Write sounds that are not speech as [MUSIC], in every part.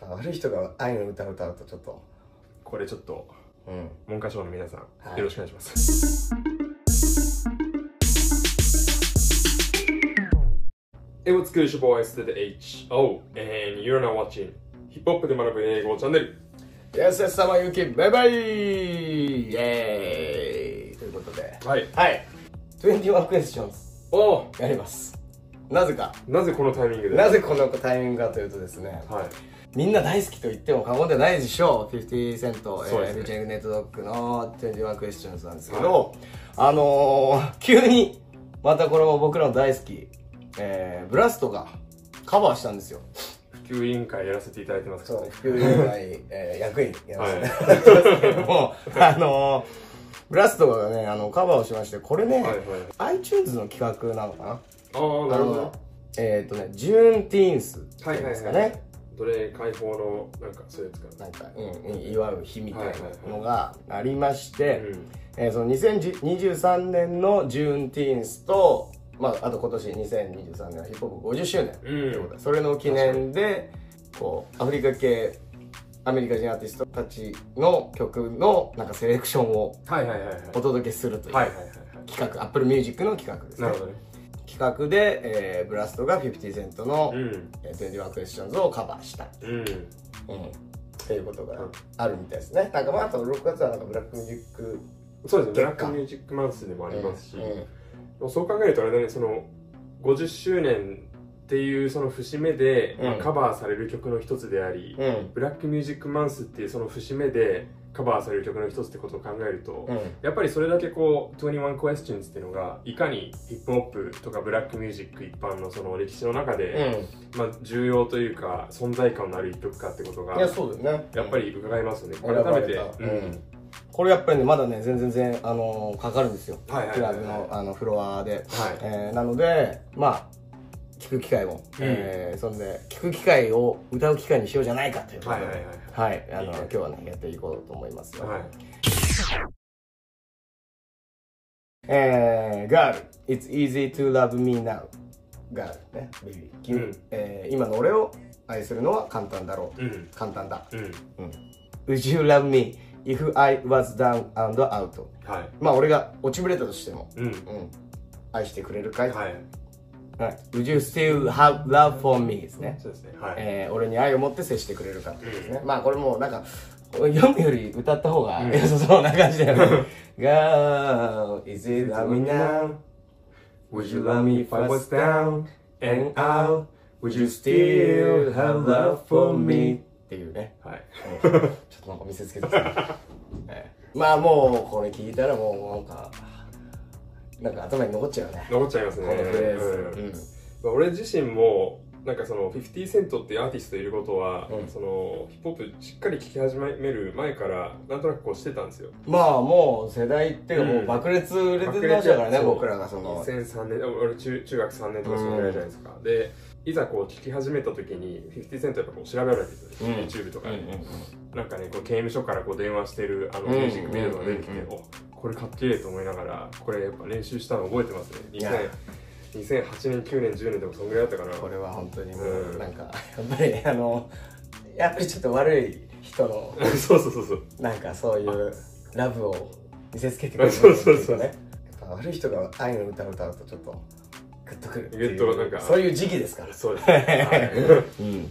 ぱ悪い人が愛の歌を歌うとちょっとこれちょっとうん文科省の皆さん、はいよろしくお願いします。Hey, what's good? It's your boy, to the H. O, and you're now watching ヒップホップで学ぶ英語チャンネル。やすやす様ゆきバイバイイエーイということではい。はい21クエスチョンズおやりますなぜかなぜこのタイミングで？なぜこのタイミングかというとですねはい。みんな大好きと言っても過言ではないでしょう。50セント、そうですね。えー、ルチェングネットドッグの21クエスチョンズなんですけど、あのー、急にまたこれも僕らの大好き、えー、ブラストがカバーしたんですよ。普及委員会やらせていただいてますから。普及委員会、えー、役員やらせていただいてますけれども、[LAUGHS] あのー、ブラストがねあのカバーをしましてこれね、はいはい。iTunes の企画なのかな？ああ、なるほど。えっ、とねジューンティーンスっていうんですかね、はいはいはい奴隷解放の、なんかそういうやつかなんか、うんうん、祝う日みたいなのがありまして。えーその2023年のジューンティーンスと、まあ、あと今年2023年はヒップホップ50周年ということで、それの記念でこうアフリカ系アメリカ人アーティストたちの曲のなんかセレクションをはいはいはいはい。お届けするというはいはいはいはい。企画、Apple Music の企画ですねなるほどね。企画で、えーブラストが50セントの、うん。えー21 Questions をカバーした。うん。うん。っていうことがあるみたいですね。なんかまあ、あと6月はなんかブラックミュージックそうですね。ブラックミュージックマウスでもありますし、うん。でもそう考えるとあれだね、その50周年っていうその節目で、うん。まあカバーされる曲の一つであり、うん。ブラックミュージックマンスっていうその節目でカバーされる曲の一つってことを考えると、うん。やっぱりそれだけこう21 Questions っていうのがいかにヒップホップとかブラックミュージック一般のその歴史の中で、まあ、重要というか存在感のある一曲かってことがいやそうだよね。やっぱり伺えますよね、選ば改めて、うん。うん。これやっぱりねまだね全然全然あのーかかるんですよ。はいはいはい。クラブのあのフロアで、はい。えーなのでまあ聞く機会も、えーそんで聞く機会を歌う機会にしようじゃないかということで。はいはいはいあの今日はねやっていこうと思いますよ、はい。えー、Girl, it's easy to love me now. Girl, ね、Baby. 君、うん。えー今の俺を愛するのは簡単だろう。うん。簡単だ。うん。Would you love me if I was down and out? はい。まあ俺が落ちぶれたとしても、うん。うん、愛してくれるかい、はいはい、Would you still have love for me? ですね。そうですねはい、えー俺に愛を持って接してくれるかってことですね。まあこれもうなんか、読むより歌った方が良さそうな感じだよね。Girl, is it love me now? Would you love me if I was down and out? Would you still have love for me? っていうね。はいちょっとなんか見せつけてきた、ええまあもうこれ聞いたらもうなんか、なんか頭に残っちゃうね。残っちゃいますねこのフレーズ。うんうんまあ俺自身もなんかその50セントっていうアーティストいることは、うん。そのヒップホップしっかり聴き始める前からなんとなくこうしてたんですよ。まあもう世代っていうかもううん爆裂売れてましたからね、そう僕らがその。2003年あ俺中中学3年とかそのぐらいじゃないですか、でいざこう聴き始めた時に50セントやっぱこう調べられてるうん。YouTube とかで、うんうんうん。なんかねこう刑務所からこう電話してるあのうん。ミュージックビデオが出てきて、うんうんうん。おこれかっけえと思いながらこれやっぱ練習したの覚えてますね。いや。2000 2008年9年10年でもそんぐらいだったかなこれは本当にもううん。なんか、やっぱりあの、やっぱりちょっと悪い人の、[LAUGHS] そうそうそうそう。なんかそういうラブを見せつけてくれる [LAUGHS] そうそうそう。ね。悪い人が愛の歌を歌うとちょっとグッとくるっていう。グッとなんか。そういう時期ですから。そうです、はい。[LAUGHS] うん。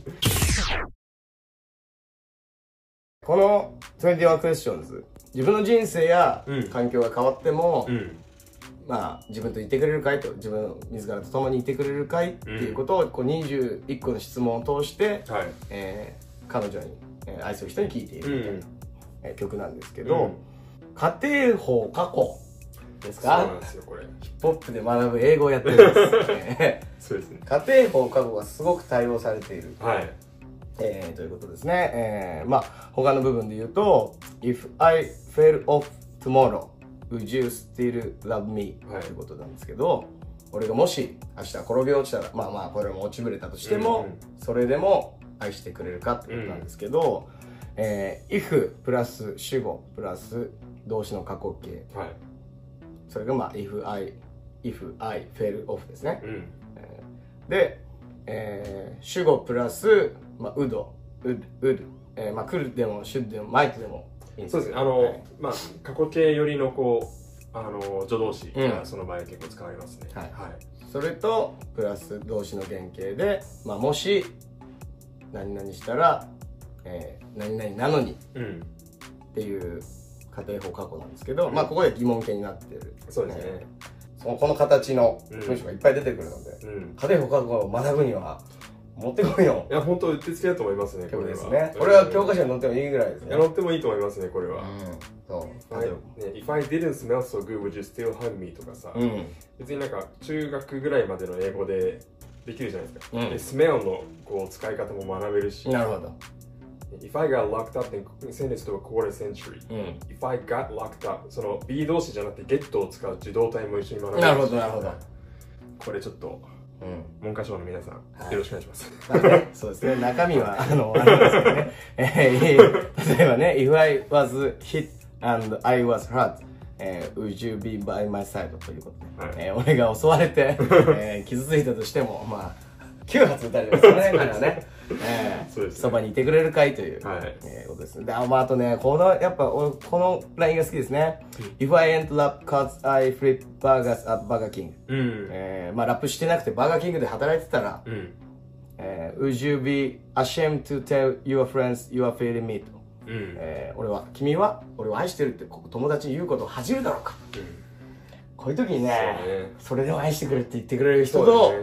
この21 Questions 自分の人生やうん。環境が変わっても、うんまあ自分といてくれるかいと自分自らと共にいてくれるかいっていうことを、こう21個の質問を通して、はい。えー彼女に、えー愛する人に聞いているみたいな、うん。えー曲なんですけど、うん。家庭法過去ですか？そうなんですよこれ。ヒップホップで学ぶ英語をやってるんです、[LAUGHS] えそうですね。ー家庭法過去がすごく対応されている。はい。えーということですね。えーまあ、他の部分で言うと、If I fell off tomorrow, would you still love me? はいということなんですけど、俺がもし明日転げ落ちたら、まあまあ、これも落ちぶれたとしても、うんうんそれでも愛してくれるかってことなんですけど、えー if プラス主語プラス動詞の過去形、はいそれがまあ、if I, if I fell off ですね。うんで、えー主語プラス、まあ、ウドウッウッえー、まあ、クルでも、シュッでも、マイトでもそうですね。あの、はい、まあ、過去形よりのこう、あの、助動詞がその場合結構使われますね。はい。はい、それと、プラス動詞の原型で、まあ、もし、何々したら、えー、何々なのに、うん、っていう仮定法過去なんですけど、うん、まあ、ここで疑問形になってる、そうですね。そのこの形の文章がいっぱい出てくるので、うん、仮定法過去を学ぶには、持ってこいよ。いや、本当うってつけだと思いますね、これですね。これは教科書に載ってもいいぐらいですね。載ってもいいと思いますね、これは。そう。はい、ね、If I didn't smell so good, would you still hug me? とかさ、別になんか中学ぐらいまでの英語でできるじゃないですか。うん、smell のこう使い方も学べるし。なるほど。If I got locked up and sentenced to a quarter century、うん、If I got locked up その B 動詞じゃなくて get を使う受動体も一緒に学べるなるほどなるほどこれちょっとうん、文科省の皆さん、はい、よろしくお願いします。[LAUGHS] そうですね、中身は、あの、あれですけどね、えー、例えばね、if I was hit and I was hurt, えー、would you be by my side? ということで、はい、えー、俺が襲われて、[LAUGHS] えー、傷ついたとしても、まあ、9発撃たれるんですよね、[LAUGHS] 彼はね。えー、そうです、ね、そばにいてくれるかいという、はい、えー、ことですね。で、あ、まあ、あとね、この、やっぱ、俺、このラインが好きですね。If I ain't rap cause I flip burgers at Burger King。うん、えー、まあ、ラップしてなくて、バーガーキングで働いてたら、うん、えー、Would you be ashamed to tell your friends you are feeling me? と。うん、えー、俺は、君は、俺を愛してるって友達に言うことを恥じるだろうか。うん、こういう時にね、そ、ね、れでも愛してくれって言ってくれる人と、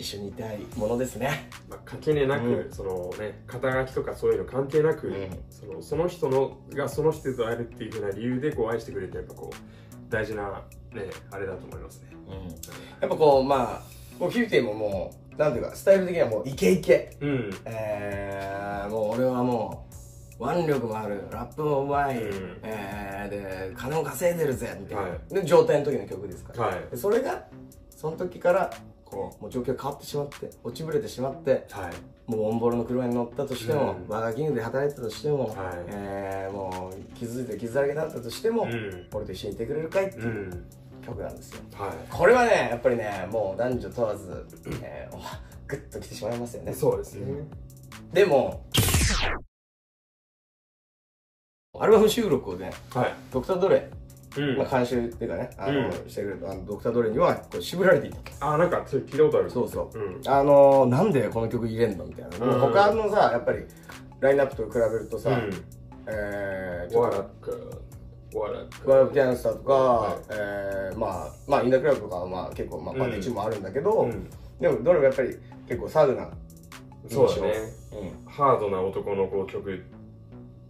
一緒にいたいものですね。まあ、垣根なく、うん、そのね、肩書きとかそういうの関係なく、うん、そのその人のがその人と会えるっていうふうな理由でこう愛してくれてやっぱこう大事なねあれだと思いますね。うん、やっぱこうまあもうフィフティももうなんていうかスタイル的にはもうイケイケ。うん、えー、もう俺はもう。腕力もあるラップもうまい、うん、えー、で金も稼いでるぜみたいな、はい、で状態の時の曲ですから、はい、それがその時からこうもう状況が変わってしまって落ちぶれてしまって、はい、もうオンボロの車に乗ったとしても、うん、バーガーキングで働いてたとしても、はい、えー、もう傷ついて傷だらけだったとしても、うん、俺と一緒にいてくれるかいっていう、曲なんですよ、はい、これはねやっぱりねもう男女問わず、えー、グッときてしまいますよね。そうですね、でもアルバム収録をね、はい、ドクター・ドレうんまあ、監修っていうかね、あの、うん。してくれるあのドクター・ドレにはこれ渋られていたあなんかそれ聞いたことあるそうそう、うん。あのなんでこの曲入れんの？みたいな、うん。他のさやっぱりラインナップと比べるとさ、うん。えー、ワラックワラック。ワラックキャンスターとか、はい。えー、まあまあインダクラブとかはまあ結構まあパテチもあるんだけど、うん。でもどれもやっぱり結構サウナそうだね、うん。ハードな男の子曲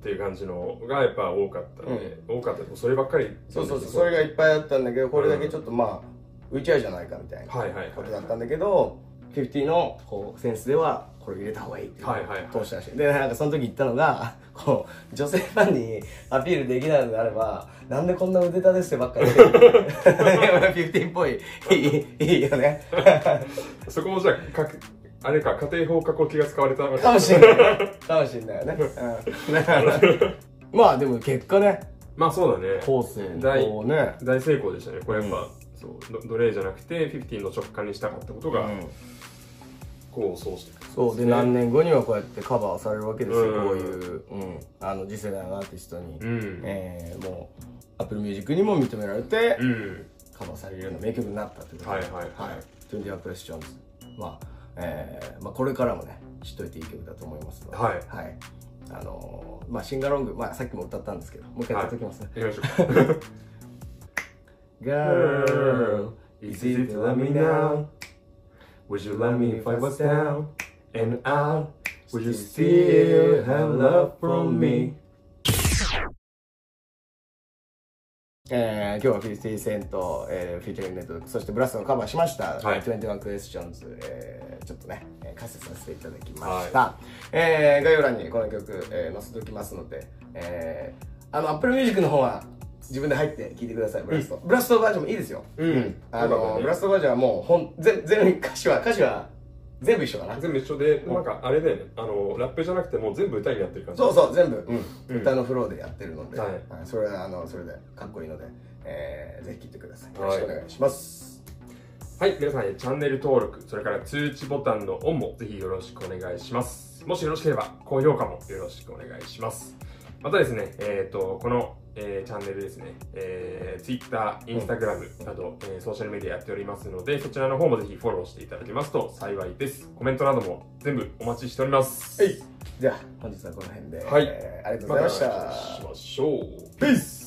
っていう感じのがやっぱ多かったね、うん、多かった。そればっかりそうそうそう。それがいっぱいあったんだけどこれだけちょっとまあ浮いちゃうじゃないかみたいな。ことだったんだけど50のこうセンスではこれ入れた方がいいっていう通したらしい。でなんかその時言ったのが [LAUGHS] こう女性ファンにアピールできないのであればなんでこんな腕立てしてばっかり [LAUGHS] [LAUGHS] 50っぽいいいいいよね。そこもじゃああれか、家庭放課後期が使われたか。もしれない。かもしれないよね。[LAUGHS] うん、まあでも結果ね。まあそうだね。後世のね。大成功でしたね。これやっぱ、うん、そう奴隷じゃなくて、50の直感にしたかったことが、うん、こうそうして、ね、そうで何年後にはこうやってカバーされるわけですよ、こういう、うん、あの次世代のアーティストに、うん、えー、もう Apple Music にも認められて、うん、カバーされるような名曲になったということで、はいはいはい、はい、21 Questions まあえーまあ、これからもね知っといていい曲だと思いますので。はい、はい、あの、まあシンガロング、まあ、さっきも歌ったんですけどもう一回歌っておきます。ね、えー、今日は50 Cent、えー、 featuring Nate、そして Blxst をカバーしました、はい、21 Questions、えー、ちょっとね、えー、解説させていただきました。はい、えー、概要欄にこの曲、えー、載せておきますので、えー、あの、Apple Music の方は自分で入って聴いてください、 Blxst。うん、 Blxst バージョンもいいですよ。うん。あの、ね、ブラストバージョンはもう、ほん、[LAUGHS] 全、全歌詞は、歌詞は、全部一緒かな全部一緒で、なんかあれだよね、あの、ラップじゃなくてもう全部歌にやってる感じ。そうそう、全部、うん、歌のフローでやってるので、はい、それは、あの、それでかっこいいので、えー、ぜひ聴いてください。よろしくお願いします。はい、皆さん、チャンネル登録、それから通知ボタンのオンもぜひよろしくお願いします。もしよろしければ、高評価もよろしくお願いします。またですね、えっ、ー、と、この、えー、チャンネルですね、えー、Twitter、Instagram など、えー、ソーシャルメディアやっておりますので、そちらの方もぜひフォローしていただけますと幸いです。コメントなども全部お待ちしております。はい。じゃあ、本日はこの辺で。はい。えー、ありがとうございました。またしましょう。ピース